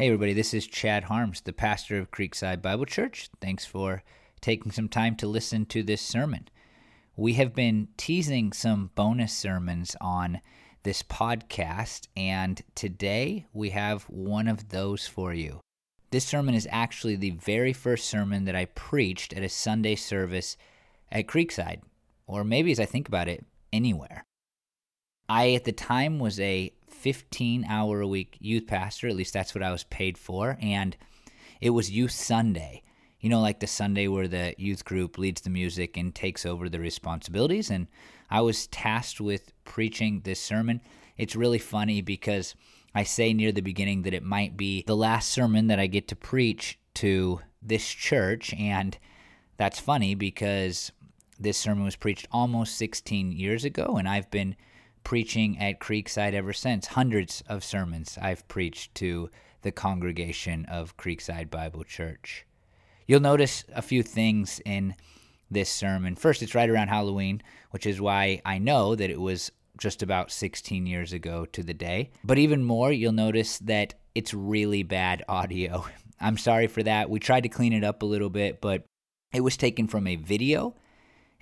Hey, everybody, this is Chad Harms, the pastor of Creekside Bible Church. Thanks for taking some time to listen to this sermon. We have been teasing some bonus sermons on this podcast, and today we have one of those for you. This sermon is actually the very first sermon that I preached at a Sunday service at Creekside, or maybe as I think about it, anywhere. I, at the time, was a 15 hour a week youth pastor. At least that's what I was paid for. And it was Youth Sunday. You know, like the Sunday where the youth group leads the music and takes over the responsibilities. And I was tasked with preaching this sermon. It's really funny because I say near the beginning that it might be the last sermon that I get to preach to this church. And that's funny because this sermon was preached almost 16 years ago, and I've been preaching at Creekside ever since. Hundreds of sermons I've preached to the congregation of Creekside Bible Church. You'll notice a few things in this sermon. First, it's right around Halloween, which is why I know that it was just about 16 years ago to the day. But even more, you'll notice that it's really bad audio. I'm sorry for that. We tried to clean it up a little bit, but it was taken from a video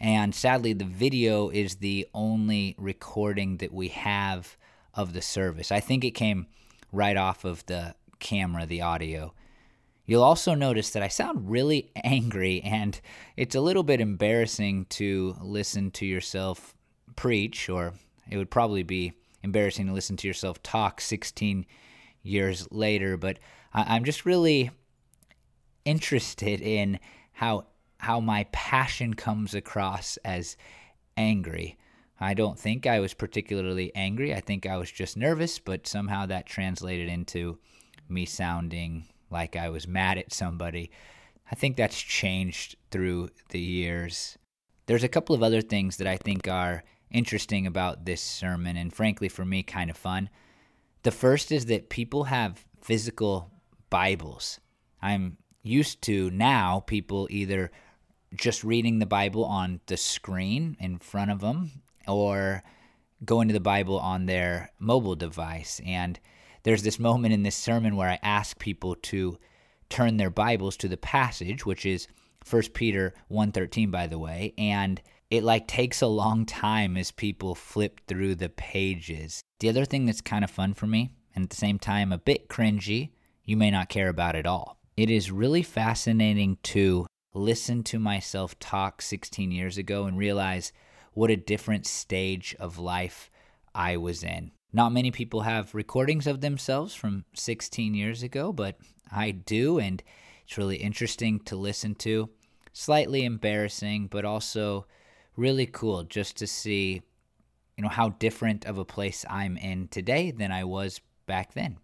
and sadly, the video is the only recording that we have of the service. I think it came right off of the camera, the audio. You'll also notice that I sound really angry, and it's a little bit embarrassing to listen to yourself preach, or it would probably be embarrassing to listen to yourself talk 16 years later. But I'm just really interested in how how my passion comes across as angry. I don't think I was particularly angry. I think I was just nervous, but somehow that translated into me sounding like I was mad at somebody. I think that's changed through the years. There's a couple of other things that I think are interesting about this sermon, and frankly, for me, kind of fun. The first is that people have physical Bibles. I'm used to now people either just reading the Bible on the screen in front of them or going to the Bible on their mobile device. And there's this moment in this sermon where I ask people to turn their Bibles to the passage, which is 1 Peter 1:13 by the way, and it like takes a long time as people flip through the pages. The other thing that's kind of fun for me and at the same time a bit cringy, you may not care about at all. It is really fascinating to listen to myself talk 16 years ago and realize what a different stage of life I was in. Not many people have recordings of themselves from 16 years ago, but I do, and it's really interesting to listen to. Slightly embarrassing, but also really cool just to see, you know, how different of a place I'm in today than I was back then.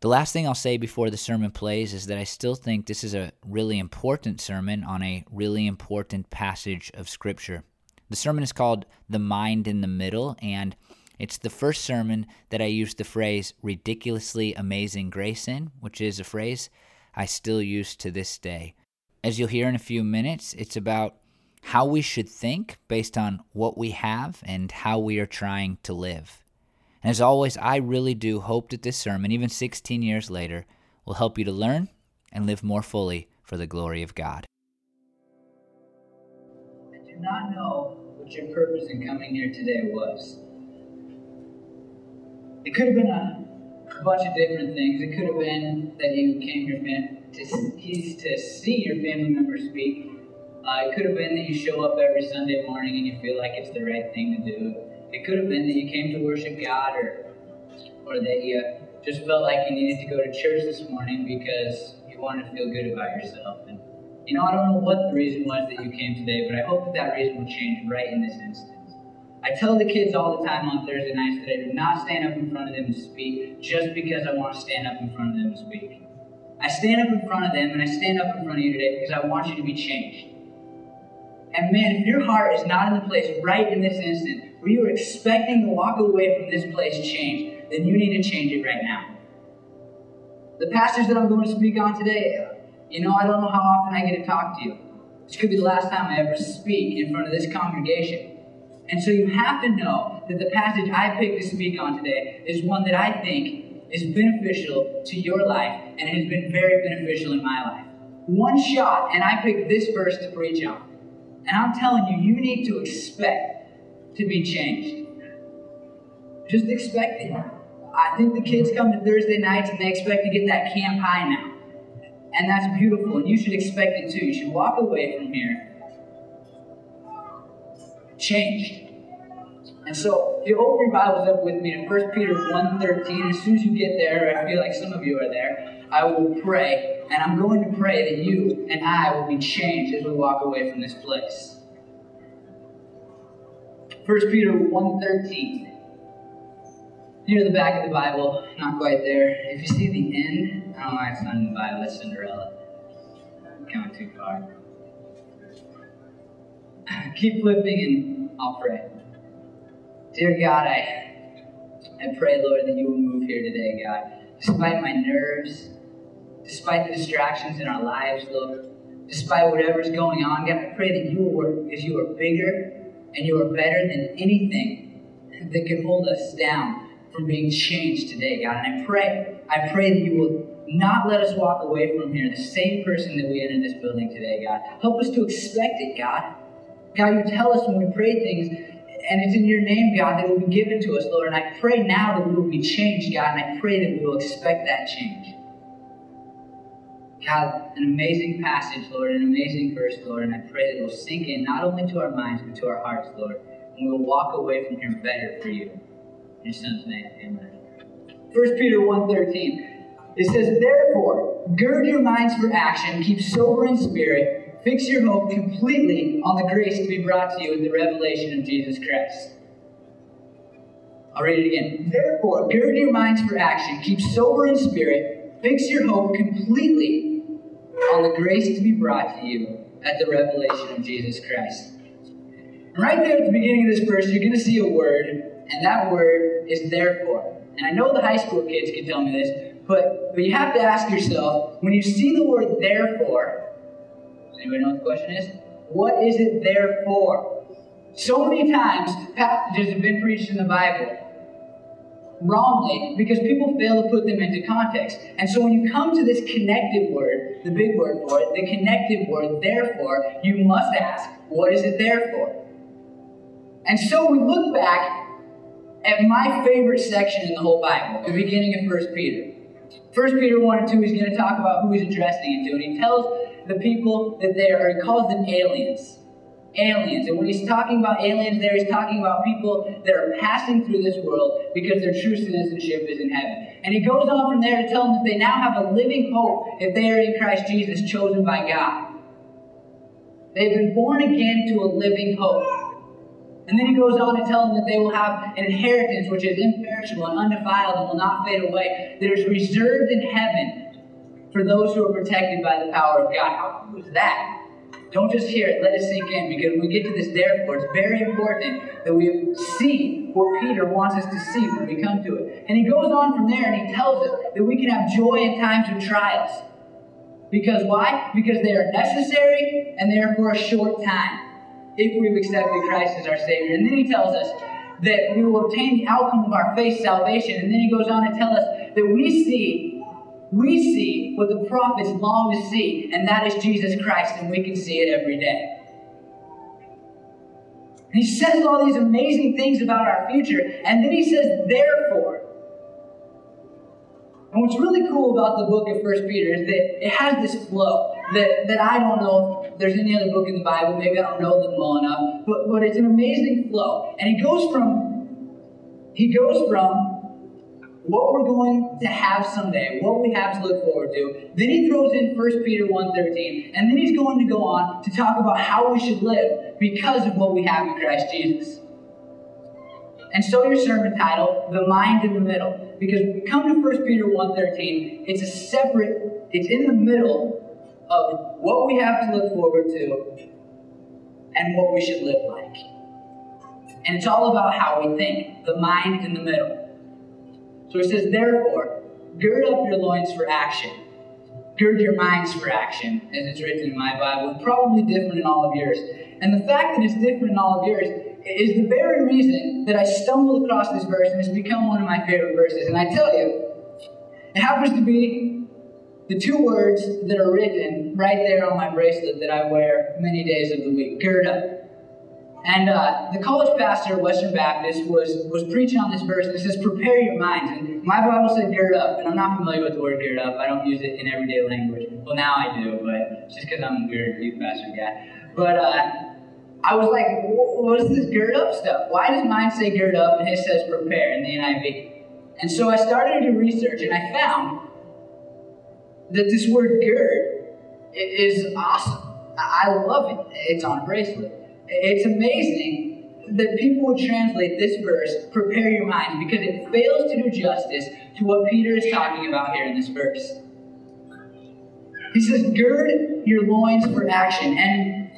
The last thing I'll say before the sermon plays is that I still think this is a really important sermon on a really important passage of Scripture. The sermon is called The Mind in the Middle, and it's the first sermon that I used the phrase ridiculously amazing grace in, which is a phrase I still use to this day. As you'll hear in a few minutes, it's about how we should think based on what we have and how we are trying to live. And as always, I really do hope that this sermon, even 16 years later, will help you to learn and live more fully for the glory of God. I do not know what your purpose in coming here today was. It could have been a, bunch of different things. It could have been that you came here to, to see your family members speak. Uh, it could have been that you show up every Sunday morning and you feel like it's the right thing to do. It could have been that you came to worship God or, or that you just felt like you needed to go to church this morning because you wanted to feel good about yourself. And, you know, I don't know what the reason was that you came today, but I hope that that reason will change right in this instance. I tell the kids all the time on Thursday nights that I do not stand up in front of them and speak just because I want to stand up in front of them and speak. I stand up in front of them and I stand up in front of you today because I want you to be changed. And man, if your heart is not in the place right in this instant where you are expecting to walk away from this place changed, then you need to change it right now. The passage that I'm going to speak on today, you know, I don't know how often I get to talk to you. This could be the last time I ever speak in front of this congregation. And so you have to know that the passage I picked to speak on today is one that I think is beneficial to your life, and it has been very beneficial in my life. One shot, and I picked this verse to preach on. And I'm telling you, you need to expect to be changed. Just expect it. I think the kids come to Thursday nights and they expect to get that camp high now. And that's beautiful, and you should expect it too. You should walk away from here changed. And so, if you open your Bibles up with me to 1 Peter 1.13, as soon as you get there, I feel like some of you are there, I will pray, and I'm going to pray that you and I will be changed as we walk away from this place. 1 Peter 1.13. Near the back of the Bible, not quite there. If you see the end, I don't know why it's not in the Bible, that's Cinderella. I'm coming too far. Keep flipping and I'll pray. Dear God, I, I pray, Lord, that you will move here today, God. Despite my nerves, despite the distractions in our lives, Lord, despite whatever's going on, God, I pray that you will work because you are bigger and you are better than anything that can hold us down from being changed today, God. And I pray, I pray that you will not let us walk away from here the same person that we entered this building today, God. Help us to expect it, God. God, you tell us when we pray things, and it's in your name, God, that will be given to us, Lord. And I pray now that we will be changed, God, and I pray that we will expect that change. God, an amazing passage, Lord, an amazing verse, Lord, and I pray that it will sink in not only to our minds, but to our hearts, Lord. And we will walk away from here better for you. In your son's name, amen. 1 Peter 1.13, it says, Therefore, gird your minds for action, keep sober in spirit, Fix your hope completely on the grace to be brought to you in the revelation of Jesus Christ. I'll read it again. Therefore, gird your minds for action, keep sober in spirit, fix your hope completely on the grace to be brought to you at the revelation of Jesus Christ. And right there at the beginning of this verse, you're going to see a word, and that word is therefore. And I know the high school kids can tell me this, but, but you have to ask yourself when you see the word therefore, does Anybody know what the question is? What is it there for? So many times, passages have been preached in the Bible wrongly because people fail to put them into context. And so when you come to this connective word, the big word for it, the connective word, therefore, you must ask, what is it there for? And so we look back at my favorite section in the whole Bible, the beginning of 1 Peter. 1 Peter 1 and 2, he's going to talk about who he's addressing it to. And he tells the people that they are, he calls them aliens. Aliens. And when he's talking about aliens there, he's talking about people that are passing through this world because their true citizenship is in heaven. And he goes on from there to tell them that they now have a living hope if they are in Christ Jesus, chosen by God. They've been born again to a living hope. And then he goes on to tell them that they will have an inheritance which is imperishable and undefiled and will not fade away, that is reserved in heaven for those who are protected by the power of God. How cool is that? Don't just hear it, let it sink in, because when we get to this therefore, it's very important that we see what Peter wants us to see when we come to it. And he goes on from there and he tells us that we can have joy in times of trials. Because why? Because they are necessary and they are for a short time if we've accepted Christ as our Savior. And then he tells us that we will obtain the outcome of our faith, salvation. And then he goes on to tell us that we see we see what the prophets long to see, and that is Jesus Christ, and we can see it every day. And he says all these amazing things about our future, and then he says, therefore. And what's really cool about the book of First Peter is that it has this flow that, that I don't know if there's any other book in the Bible, maybe I don't know them well enough, but, but it's an amazing flow. And he goes from he goes from what we're going to have someday, what we have to look forward to. Then he throws in 1 Peter 1.13, and then he's going to go on to talk about how we should live because of what we have in Christ Jesus. And so your sermon title, The Mind in the Middle. Because when we come to 1 Peter 1.13, it's a separate, it's in the middle of what we have to look forward to and what we should live like. And it's all about how we think, the mind in the middle. So he says, therefore, gird up your loins for action. Gird your minds for action, as it's written in my Bible. Probably different in all of yours. And the fact that it's different in all of yours is the very reason that I stumbled across this verse and it's become one of my favorite verses. And I tell you, It happens to be the two words that are written right there on my bracelet that I wear many days of the week gird up. And uh, the college pastor of Western Baptist was, was preaching on this verse, and it says, Prepare your minds. And my Bible said gird up, and I'm not familiar with the word gird up. I don't use it in everyday language. Well, now I do, but just because I'm a weird youth pastor guy. But uh, I was like, what is this gird up stuff? Why does mine say gird up and it says prepare in the NIV? And so I started to do research, and I found that this word gird is awesome. I love it. It's on a bracelet. It's amazing that people would translate this verse, prepare your minds, because it fails to do justice to what Peter is talking about here in this verse. He says, gird your loins for action. And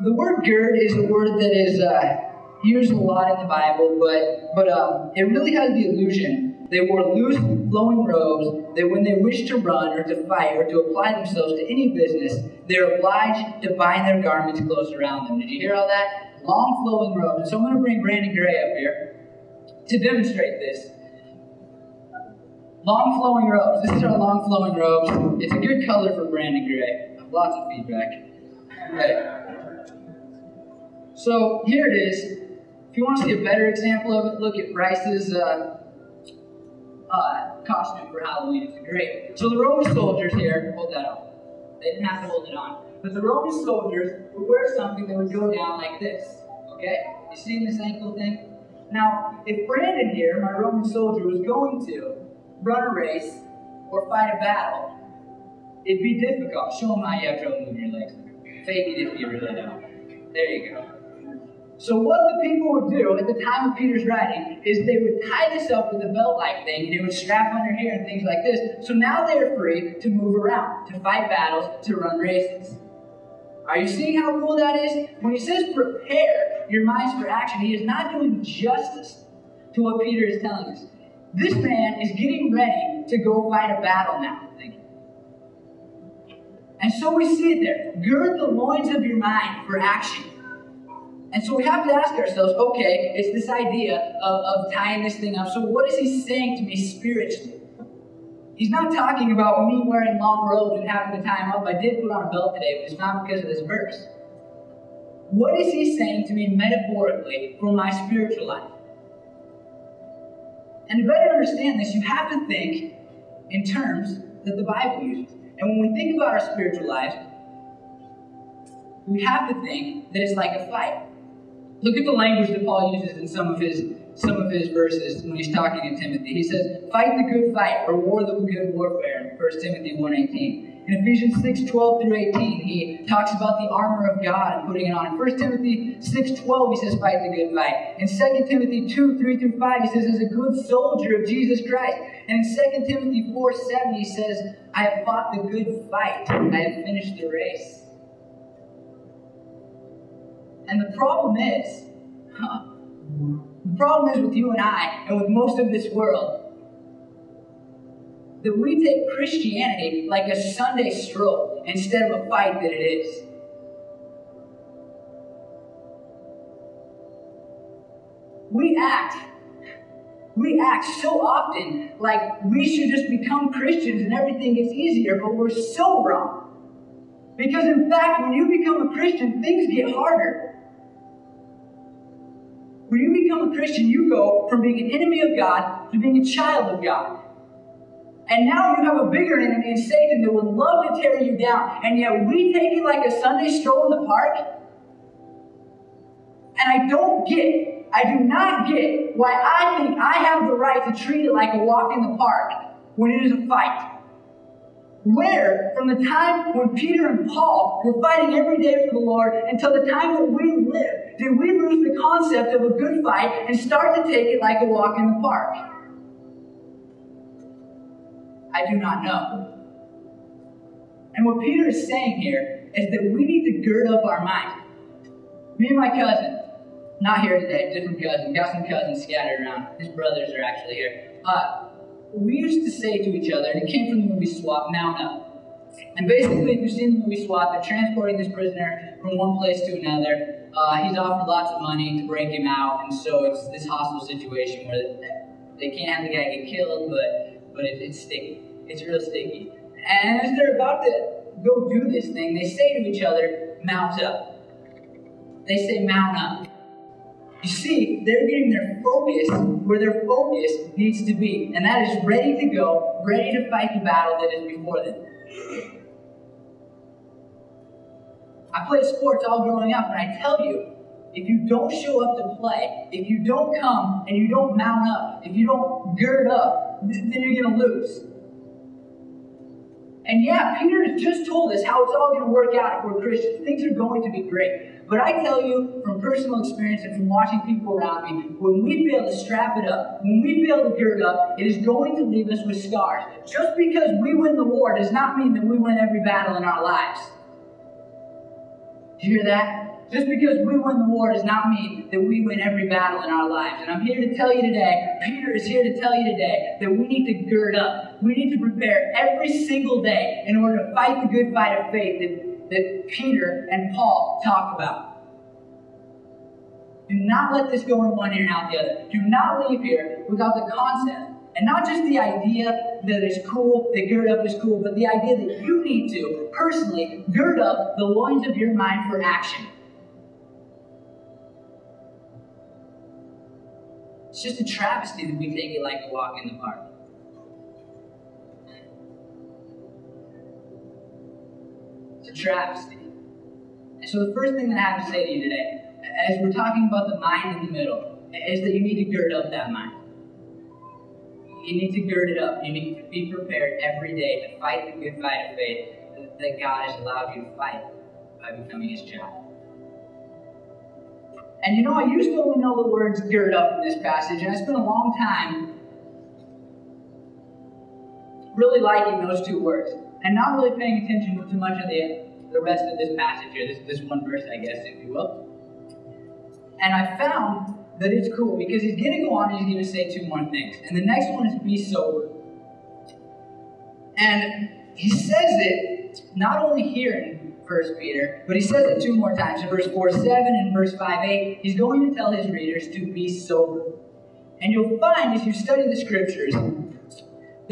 the word gird is a word that is uh, used a lot in the Bible, but, but um, it really has the illusion they wore loose, flowing robes that when they wish to run or to fight or to apply themselves to any business, they are obliged to bind their garments close around them. Did you hear all that? Long, flowing robes. So I'm going to bring Brandon Gray up here to demonstrate this. Long flowing robes. This is our long flowing robes. It's a good color for Brandon Gray. Lots of feedback. Right. So here it is. If you want to see a better example of it, look at Bryce's uh, uh, costume for Halloween. It's great. So the Roman soldiers here, hold that on. They didn't have to hold it on. But the Roman soldiers would wear something that would go down like this. Okay? You seeing this ankle thing? Now, if Brandon here, my Roman soldier, was going to run a race or fight a battle, it'd be difficult. Show him how you have trouble moving your legs. Fake it if you really don't. There you go. So what the people would do at the time of Peter's writing is they would tie this up with a belt-like thing, and they would strap on their hair and things like this. So now they are free to move around, to fight battles, to run races. Are you seeing how cool that is? When he says prepare your minds for action, he is not doing justice to what Peter is telling us. This man is getting ready to go fight a battle now. And so we see it there. Gird the loins of your mind for action. And so we have to ask ourselves okay, it's this idea of, of tying this thing up. So, what is he saying to me spiritually? He's not talking about me wearing long robes and having to tie them up. I did put on a belt today, but it's not because of this verse. What is he saying to me metaphorically for my spiritual life? And to better understand this, you have to think in terms that the Bible uses. And when we think about our spiritual lives, we have to think that it's like a fight. Look at the language that Paul uses in some of his some of his verses when he's talking to Timothy. He says, "Fight the good fight, or war the good warfare." In 1 Timothy 1:18. In Ephesians 6:12 through 18, he talks about the armor of God and putting it on. In 1 Timothy 6:12, he says, "Fight the good fight." In 2 Timothy 2, 3 through 5, he says, "As a good soldier of Jesus Christ." And in 2 Timothy 4, 7, he says, "I have fought the good fight. I have finished the race." And the problem is, the problem is with you and I, and with most of this world, that we take Christianity like a Sunday stroll instead of a fight that it is. We act, we act so often like we should just become Christians and everything gets easier, but we're so wrong. Because in fact, when you become a Christian, things get harder. When you become a Christian, you go from being an enemy of God to being a child of God. And now you have a bigger enemy in Satan that would love to tear you down. And yet we take it like a Sunday stroll in the park. And I don't get, I do not get why I think I have the right to treat it like a walk in the park when it is a fight. Where, from the time when Peter and Paul were fighting every day for the Lord until the time that we live, did we lose the concept of a good fight and start to take it like a walk in the park? I do not know. And what Peter is saying here is that we need to gird up our mind. Me and my cousin, not here today, different cousin, got some cousins scattered around. His brothers are actually here. Uh, we used to say to each other, and it came from the movie SWAT, mount up. And basically, if you've seen the movie SWAT, they're transporting this prisoner from one place to another. Uh, he's offered lots of money to break him out, and so it's this hostile situation where they can't have the guy get killed, but but it, it's sticky. It's real sticky. And as they're about to go do this thing, they say to each other, mount up. They say, mount up. You see, they're getting their focus where their focus needs to be, and that is ready to go, ready to fight the battle that is before them. I played sports all growing up, and I tell you, if you don't show up to play, if you don't come and you don't mount up, if you don't gird up, then you're going to lose. And yeah, Peter has just told us how it's all going to work out if we're Christians. Things are going to be great. But I tell you from personal experience and from watching people around me, when we fail to strap it up, when we fail to gird up, it is going to leave us with scars. Just because we win the war does not mean that we win every battle in our lives. Do you hear that? Just because we win the war does not mean that we win every battle in our lives. And I'm here to tell you today, Peter is here to tell you today, that we need to gird up. We need to prepare every single day in order to fight the good fight of faith that, Peter and Paul talk about. Do not let this go in one ear and out the other. Do not leave here without the concept and not just the idea that it's cool, that gird up is cool, but the idea that you need to, personally, gird up the loins of your mind for action. It's just a travesty that we take it like a walk in the park. Travesty. And so the first thing that I have to say to you today, as we're talking about the mind in the middle, is that you need to gird up that mind. You need to gird it up. You need to be prepared every day to fight the good fight of faith that God has allowed you to fight by becoming His child. And you know, I used to only know the words gird up in this passage, and I spent a long time really liking those two words and not really paying attention to much of the, the rest of this passage here, this, this one verse, I guess, if you will. And I found that it's cool because he's going to go on and he's going to say two more things. And the next one is be sober. And he says it not only here in First Peter, but he says it two more times in verse 4 7 and verse 5 8. He's going to tell his readers to be sober. And you'll find as you study the scriptures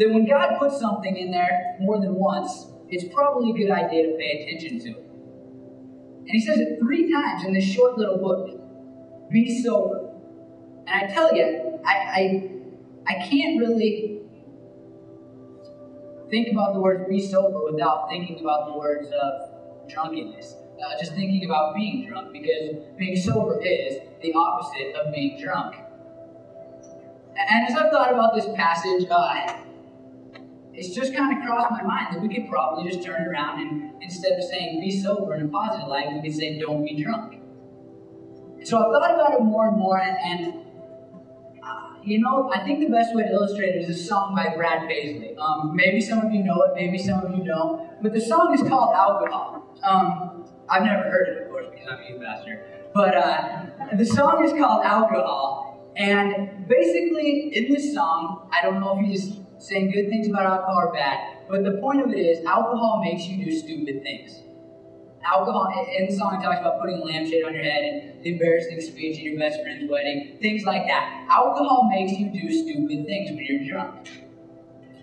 that when God puts something in there more than once, it's probably a good idea to pay attention to it. And he says it three times in this short little book be sober. And I tell you, I, I, I can't really think about the words be sober without thinking about the words of drunkenness. Uh, just thinking about being drunk, because being sober is the opposite of being drunk. And as I've thought about this passage, uh, it's just kind of crossed my mind that we could probably just turn around and instead of saying be sober in a positive light, we could say don't be drunk. So I've thought about it more and more, and, and uh, you know, I think the best way to illustrate it is a song by Brad Paisley. Um, maybe some of you know it, maybe some of you don't, but the song is called Alcohol. Um, I've never heard it, of course, because I'm a youth pastor. But uh, the song is called Alcohol. And basically, in this song, I don't know if he's saying good things about alcohol are bad, but the point of it is alcohol makes you do stupid things. Alcohol, in the song, it talks about putting a lampshade on your head and the embarrassing speech at your best friend's wedding, things like that. Alcohol makes you do stupid things when you're drunk.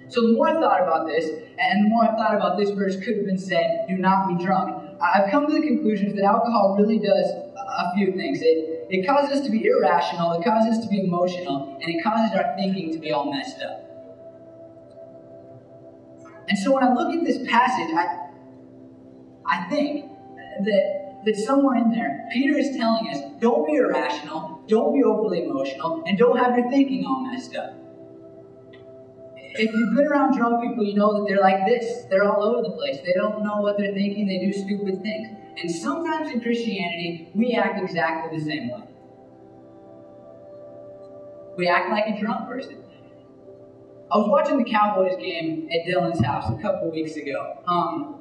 So the more I thought about this, and the more I thought about this verse could have been said, do not be drunk, I've come to the conclusion that alcohol really does a few things. It, it causes us to be irrational, it causes us to be emotional, and it causes our thinking to be all messed up. And so when I look at this passage, I, I think that, that somewhere in there, Peter is telling us don't be irrational, don't be overly emotional, and don't have your thinking all messed up if you've been around drunk people, you know that they're like this. They're all over the place. They don't know what they're thinking. They do stupid things. And sometimes in Christianity, we act exactly the same way. We act like a drunk person. I was watching the Cowboys game at Dylan's house a couple weeks ago. Um,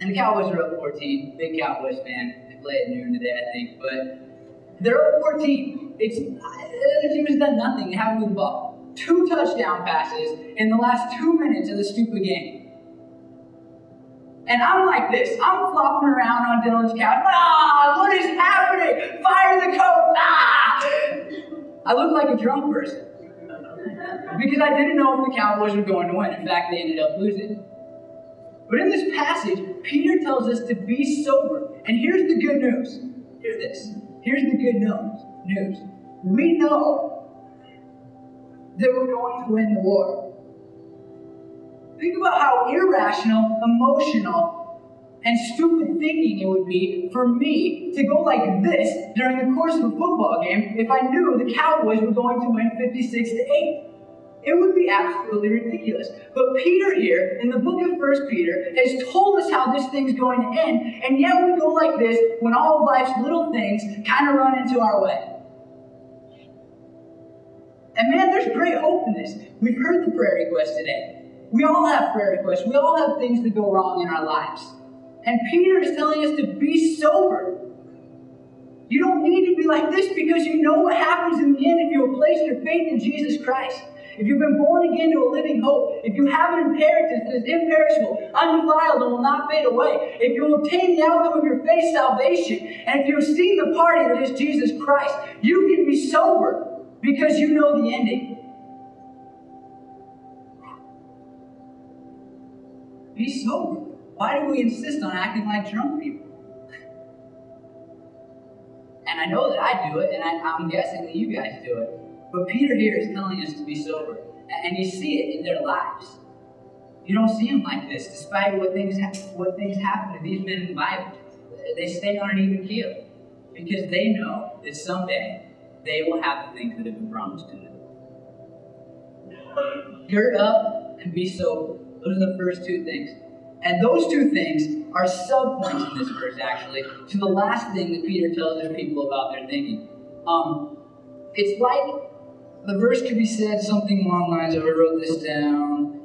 and the Cowboys are up 14. Big Cowboys fan. They play at noon today, I think. But they're up 14. It's, the other team has done nothing. They haven't moved the ball two touchdown passes in the last two minutes of the stupid game. And I'm like this. I'm flopping around on Dylan's couch. Ah, what is happening? Fire the coach. Ah! I look like a drunk person. Because I didn't know if the Cowboys were going to win. In fact, they ended up losing. But in this passage, Peter tells us to be sober. And here's the good news. Hear this. Here's the good news news. We know that we're going to win the war. Think about how irrational, emotional, and stupid thinking it would be for me to go like this during the course of a football game if I knew the Cowboys were going to win 56 to 8. It would be absolutely ridiculous. But Peter here, in the book of First Peter, has told us how this thing's going to end, and yet we go like this when all of life's little things kind of run into our way. And man, there's great hope in this. We've heard the prayer request today. We all have prayer requests. We all have things that go wrong in our lives. And Peter is telling us to be sober. You don't need to be like this because you know what happens in the end if you place your faith in Jesus Christ. If you've been born again to a living hope, if you have an inheritance that is imperishable, undefiled, and will not fade away, if you obtain the outcome of your faith, salvation, and if you've seen the party that is Jesus Christ, you can be sober because you know the ending. Be sober. Why do we insist on acting like drunk people? And I know that I do it, and I, I'm guessing that you guys do it. But Peter here is telling us to be sober. And you see it in their lives. You don't see them like this, despite what things, ha- what things happen to these men in the Bible. They stay on an even keel because they know that someday they will have the things that have been promised to them. Gird up and be sober. Those are the first two things. And those two things are subpoints in this verse, actually, to the last thing that Peter tells his people about their thinking. Um, it's like the verse could be said something along the lines of I wrote this down.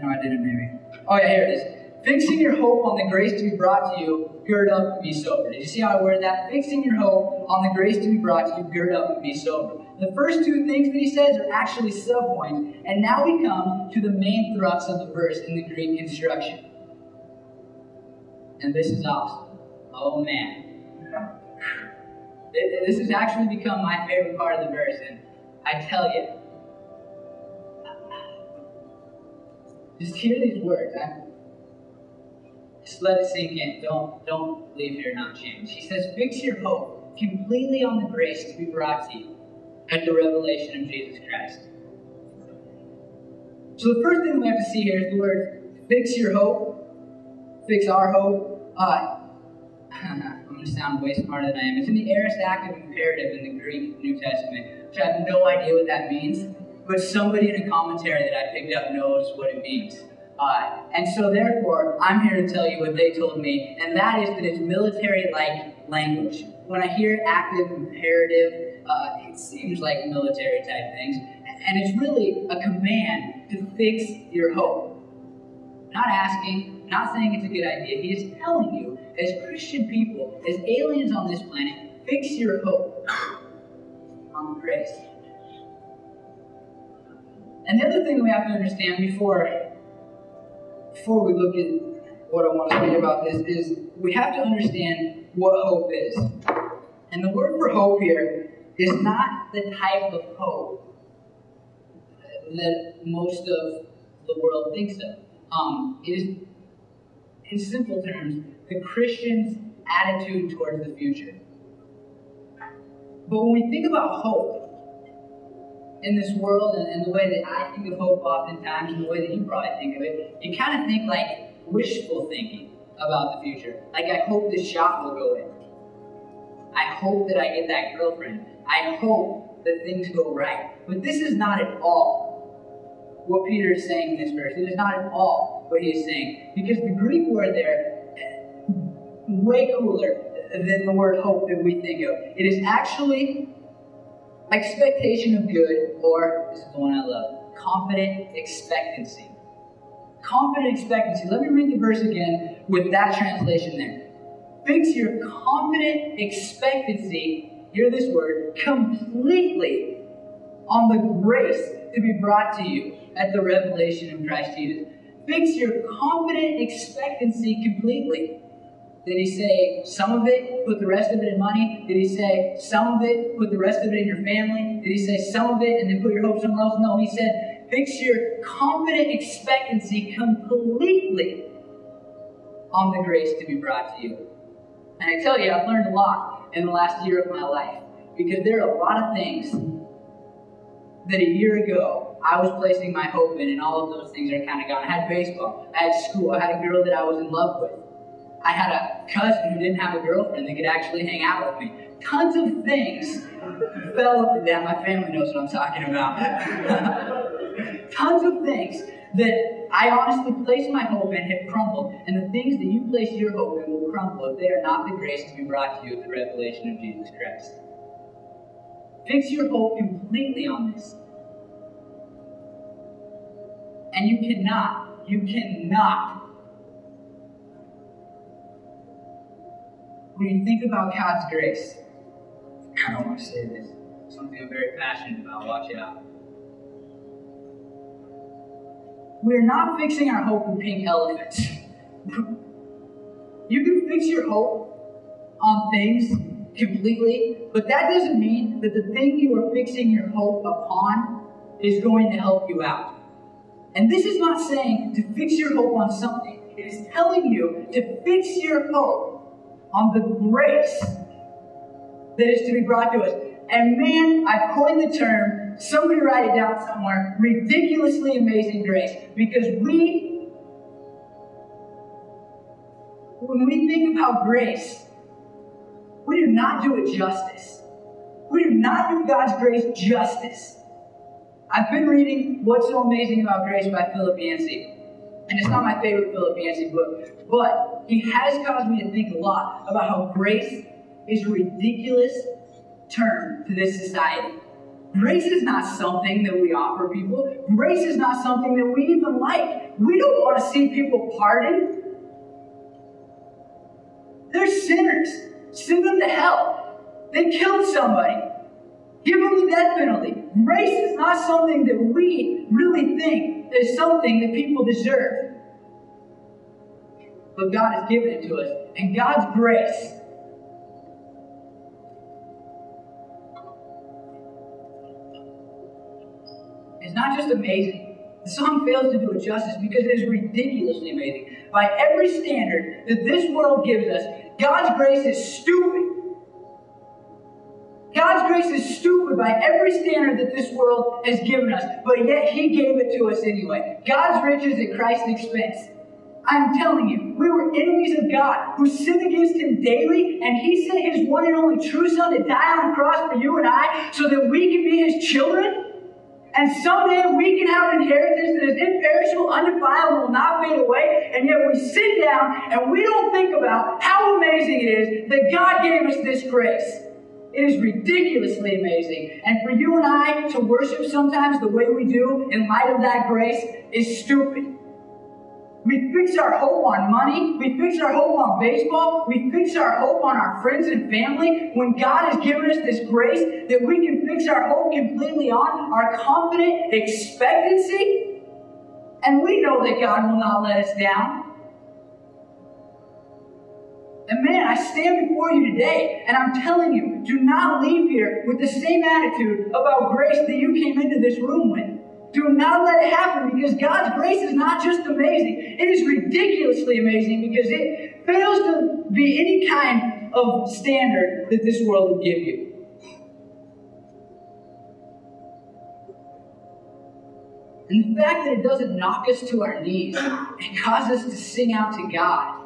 No, I didn't, maybe. Oh, yeah, here it is. Fixing your hope on the grace to be brought to you, gird up and be sober. Did you see how I worded that? Fixing your hope on the grace to be brought to you, gird up and be sober. The first two things that he says are actually subpoints, and now we come to the main thrust of the verse in the Greek instruction. And this is awesome. Oh man. This has actually become my favorite part of the verse, and I tell you, just hear these words. I, just let it sink in. Don't don't leave here not changed. He says, "Fix your hope completely on the grace to be brought to you at the revelation of Jesus Christ." So the first thing we have to see here is the word "fix your hope," fix our hope. Uh, to sound way smarter than I am. It's in the aorist active imperative in the Greek New Testament, which I have no idea what that means, but somebody in a commentary that I picked up knows what it means. Uh, and so, therefore, I'm here to tell you what they told me, and that is that it's military like language. When I hear active imperative, uh, it seems like military type things, and it's really a command to fix your hope. Not asking, not saying it's a good idea. He is telling you, as Christian people, as aliens on this planet, fix your hope on grace. And the other thing we have to understand before, before we look at what I want to say about this is we have to understand what hope is. And the word for hope here is not the type of hope that most of the world thinks of. Um, it is, in simple terms, the Christian's attitude towards the future. But when we think about hope in this world and, and the way that I think of hope oftentimes and the way that you probably think of it, you kind of think like wishful thinking about the future. Like, I hope this shop will go in. I hope that I get that girlfriend. I hope that things go right. But this is not at all what Peter is saying in this verse. It is not at all what he is saying. Because the Greek word there, way cooler than the word hope that we think of. It is actually expectation of good, or this is the one I love, confident expectancy. Confident expectancy. Let me read the verse again with that translation there. Fix your confident expectancy, hear this word, completely on the grace to be brought to you at the revelation of Christ Jesus. Fix your confident expectancy completely Did he say some of it, put the rest of it in money? Did he say some of it, put the rest of it in your family? Did he say some of it and then put your hope somewhere else? No, he said fix your confident expectancy completely on the grace to be brought to you. And I tell you, I've learned a lot in the last year of my life because there are a lot of things that a year ago I was placing my hope in, and all of those things are kind of gone. I had baseball, I had school, I had a girl that I was in love with. I had a cousin who didn't have a girlfriend that could actually hang out with me. Tons of things fell up and down. My family knows what I'm talking about. Tons of things that I honestly placed my hope in have crumbled, and the things that you place your hope in will crumble if they are not the grace to be brought to you at the revelation of Jesus Christ. Fix your hope completely on this. And you cannot, you cannot, when you think about God's grace, I don't want to say this, something I'm very passionate about, watch out. We're not fixing our hope in pink elephants. you can fix your hope on things completely, but that doesn't mean that the thing you are fixing your hope upon is going to help you out. And this is not saying to fix your hope on something, it is telling you to fix your hope on the grace that is to be brought to us. And man, I coined the term, somebody write it down somewhere, ridiculously amazing grace. Because we, when we think about grace, we do not do it justice. We do not do God's grace justice. I've been reading What's So Amazing About Grace by Philip Yancey. And it's not my favorite Philip Yancey book, but he has caused me to think a lot about how grace is a ridiculous term to this society. Grace is not something that we offer people. Grace is not something that we even like. We don't want to see people pardoned. They're sinners. Send them to hell. They killed somebody. Give them the death penalty. Grace is not something that we really think is something that people deserve. But God has given it to us. And God's grace is not just amazing. The song fails to do it justice because it is ridiculously amazing. By every standard that this world gives us, God's grace is stupid. God's grace is stupid by every standard that this world has given us, but yet He gave it to us anyway. God's riches at Christ's expense. I'm telling you, we were enemies of God who sinned against Him daily, and He sent His one and only true Son to die on the cross for you and I so that we can be His children. And someday we can have an inheritance that is imperishable, undefiled, will not fade away. And yet we sit down and we don't think about how amazing it is that God gave us this grace. It is ridiculously amazing. And for you and I to worship sometimes the way we do in light of that grace is stupid. We fix our hope on money. We fix our hope on baseball. We fix our hope on our friends and family. When God has given us this grace that we can fix our hope completely on, our confident expectancy. And we know that God will not let us down. And man, I stand before you today and I'm telling you, do not leave here with the same attitude about grace that you came into this room with. Do not let it happen because God's grace is not just amazing, it is ridiculously amazing because it fails to be any kind of standard that this world would give you. And the fact that it doesn't knock us to our knees and cause us to sing out to God,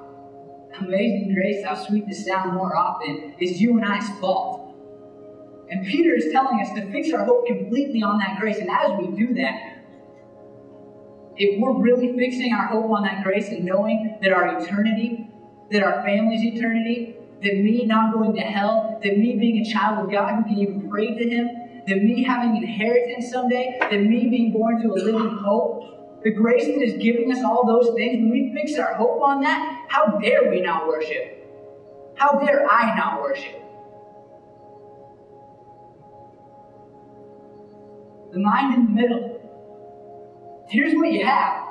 Amazing grace, how sweet the sound more often, is you and I's fault. And Peter is telling us to fix our hope completely on that grace. And as we do that, if we're really fixing our hope on that grace and knowing that our eternity, that our family's eternity, that me not going to hell, that me being a child of God who can even pray to Him, that me having inheritance someday, that me being born to a living hope, the grace that is giving us all those things, when we fix our hope on that, how dare we not worship? How dare I not worship? The mind in the middle. Here's what you have.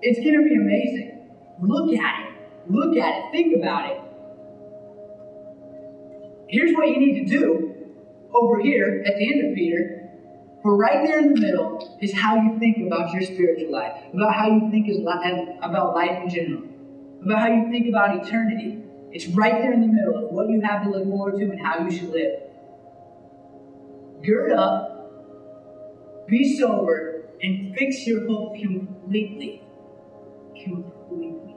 It's going to be amazing. Look at it. Look at it. Think about it. here's what you need to do over here at the end of Peter. For right there in the middle is how you think about your spiritual life, about how you think about life in general, about how you think about eternity. It's right there in the middle of what you have to look forward to and how you should live. Gird up, be sober, and fix your hope completely, completely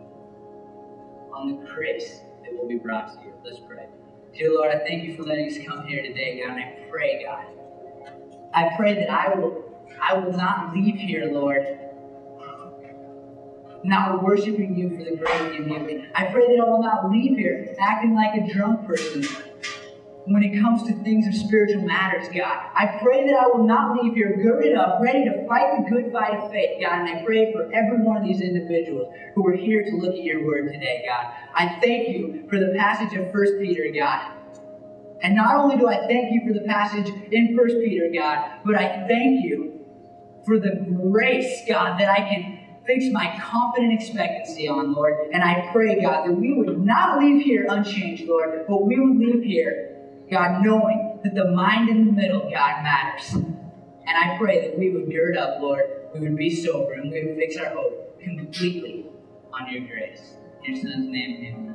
on the grace that will be brought to you. Let's pray. Dear Lord, I thank you for letting us come here today, God, and I pray, God. I pray that I will I will not leave here, Lord, not worshiping you for the great you give I pray that I will not leave here acting like a drunk person when it comes to things of spiritual matters, God. I pray that I will not leave here girded up, ready to fight the good fight of faith, God. And I pray for every one of these individuals who are here to look at your word today, God. I thank you for the passage of 1 Peter, God. And not only do I thank you for the passage in 1 Peter, God, but I thank you for the grace, God, that I can fix my confident expectancy on, Lord. And I pray, God, that we would not leave here unchanged, Lord, but we would leave here, God, knowing that the mind in the middle, God, matters. And I pray that we would gird up, Lord, we would be sober, and we would fix our hope completely on your grace. In your son's name, amen.